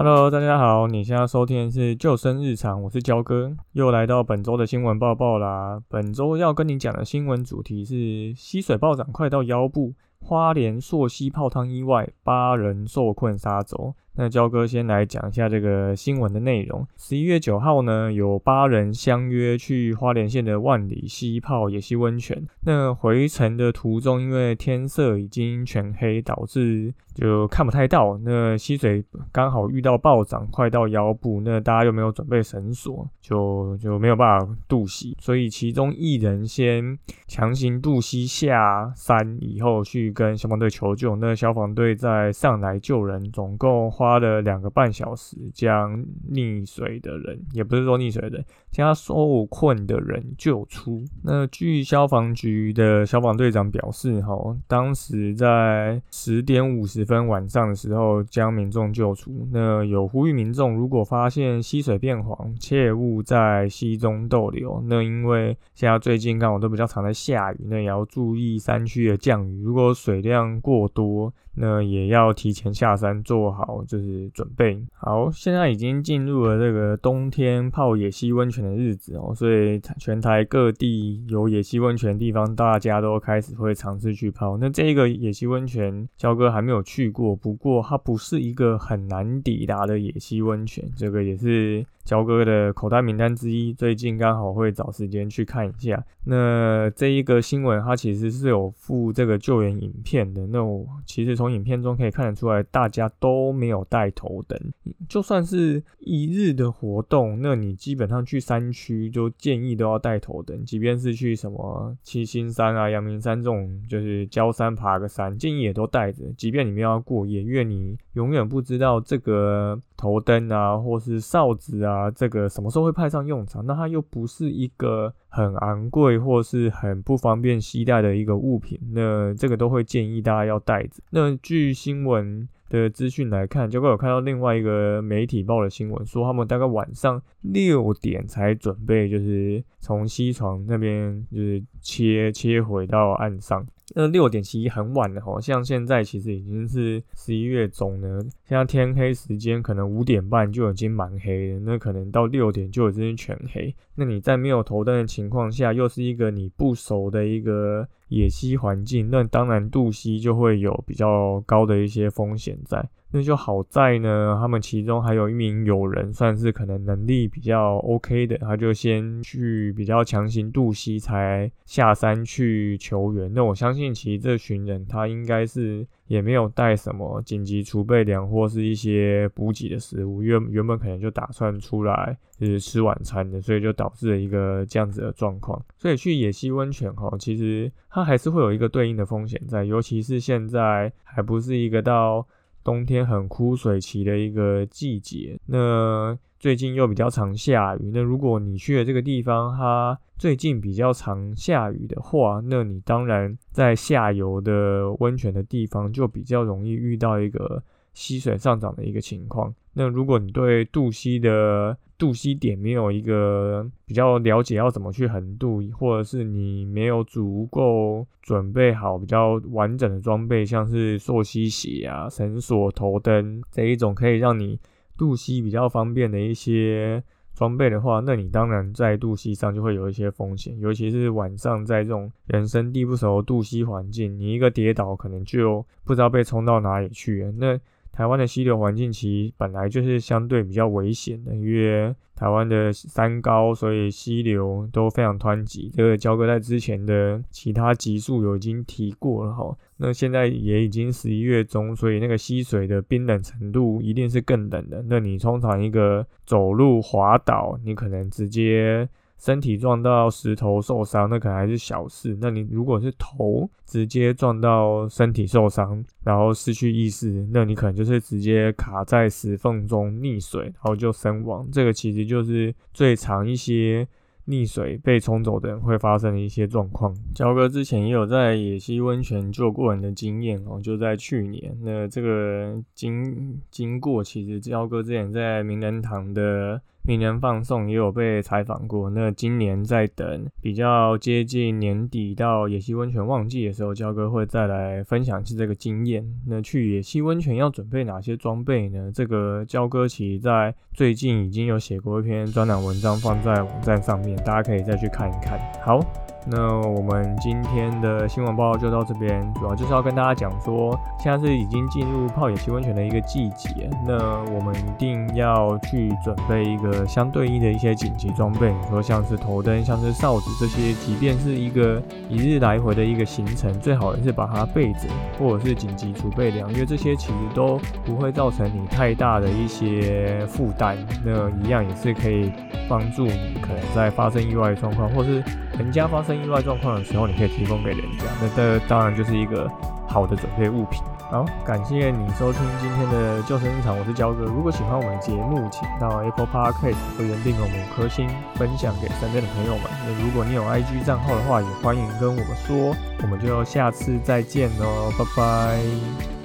Hello，大家好，你现在收听的是救生日常，我是焦哥，又来到本周的新闻报报啦。本周要跟你讲的新闻主题是溪水暴涨快到腰部，花莲溯溪泡汤意外，八人受困沙洲。那焦哥先来讲一下这个新闻的内容。十一月九号呢，有八人相约去花莲县的万里溪泡野溪温泉。那回程的途中，因为天色已经全黑，导致就看不太到。那溪水刚好遇到暴涨，快到腰部，那大家又没有准备绳索，就就没有办法渡溪。所以其中一人先强行渡溪下山，以后去跟消防队求救。那消防队再上来救人，总共花。花了两个半小时将溺水的人，也不是说溺水的人，将受困的人救出。那据消防局的消防队长表示，哈，当时在十点五十分晚上的时候将民众救出。那有呼吁民众，如果发现溪水变黄，切勿在溪中逗留。那因为现在最近刚好都比较常在下雨，那也要注意山区的降雨。如果水量过多，那也要提前下山做好就就是准备好。现在已经进入了这个冬天泡野溪温泉的日子哦，所以全台各地有野溪温泉的地方，大家都开始会尝试去泡。那这个野溪温泉，焦哥还没有去过，不过它不是一个很难抵达的野溪温泉，这个也是。焦哥的口袋名单之一，最近刚好会找时间去看一下。那这一个新闻，它其实是有附这个救援影片的。那我其实从影片中可以看得出来，大家都没有带头灯。就算是一日的活动，那你基本上去山区，就建议都要带头灯。即便是去什么七星山啊、阳明山这种，就是焦山爬个山，建议也都带着。即便你们要过夜，因为你永远不知道这个头灯啊，或是哨子啊。啊，这个什么时候会派上用场？那它又不是一个很昂贵或是很不方便携带的一个物品，那这个都会建议大家要带着。那据新闻的资讯来看，结果有看到另外一个媒体报的新闻，说他们大概晚上六点才准备，就是从西床那边就是切切回到岸上。那六点其实很晚了吼，像现在其实已经是十一月中了，现在天黑时间可能五点半就已经蛮黑了，那可能到六点就已经全黑。那你在没有头灯的情况下，又是一个你不熟的一个野溪环境，那当然渡溪就会有比较高的一些风险在。那就好在呢，他们其中还有一名友人，算是可能能力比较 OK 的，他就先去比较强行渡溪，才下山去求援。那我相信，其实这群人他应该是也没有带什么紧急储备粮或是一些补给的食物，原原本可能就打算出来就是吃晚餐的，所以就导致了一个这样子的状况。所以去野溪温泉哈，其实它还是会有一个对应的风险在，尤其是现在还不是一个到。冬天很枯水期的一个季节，那最近又比较常下雨。那如果你去的这个地方，它最近比较常下雨的话，那你当然在下游的温泉的地方就比较容易遇到一个溪水上涨的一个情况。那如果你对渡溪的渡溪点没有一个比较了解，要怎么去横渡，或者是你没有足够准备好比较完整的装备，像是溯溪鞋啊、绳索、头灯这一种可以让你渡溪比较方便的一些装备的话，那你当然在渡溪上就会有一些风险，尤其是晚上在这种人生地不熟的渡溪环境，你一个跌倒可能就不知道被冲到哪里去。那台湾的溪流环境其实本来就是相对比较危险的，因为台湾的山高，所以溪流都非常湍急。这个焦哥在之前的其他集数有已经提过了哈。那现在也已经十一月中，所以那个溪水的冰冷程度一定是更冷的。那你通常一个走路滑倒，你可能直接。身体撞到石头受伤，那可能还是小事。那你如果是头直接撞到身体受伤，然后失去意识，那你可能就是直接卡在石缝中溺水，然后就身亡。这个其实就是最常一些溺水被冲走的人会发生的一些状况。焦哥之前也有在野溪温泉救过人的经验哦，就在去年。那这个经经过，其实焦哥之前在名人堂的。明年放送也有被采访过。那今年在等比较接近年底到野溪温泉旺季的时候，焦哥会再来分享一次这个经验。那去野溪温泉要准备哪些装备呢？这个焦哥其实在最近已经有写过一篇专栏文章放在网站上面，大家可以再去看一看。好。那我们今天的新闻报道就到这边，主要就是要跟大家讲说，现在是已经进入泡野溪温泉的一个季节，那我们一定要去准备一个相对应的一些紧急装备，你说像是头灯、像是哨子这些，即便是一个一日来回的一个行程，最好也是把它备着，或者是紧急储备粮，因为这些其实都不会造成你太大的一些负担，那一样也是可以帮助你可能在发生意外状况，或是人家发生。意外状况的时候，你可以提供给人家，那这当然就是一个好的准备物品。好，感谢你收听今天的救生日常，我是焦哥。如果喜欢我们的节目，请到 Apple Podcast 留言订阅我们五颗星，分享给身边的朋友们。那如果你有 IG 账号的话，也欢迎跟我们说。我们就下次再见喽，拜拜。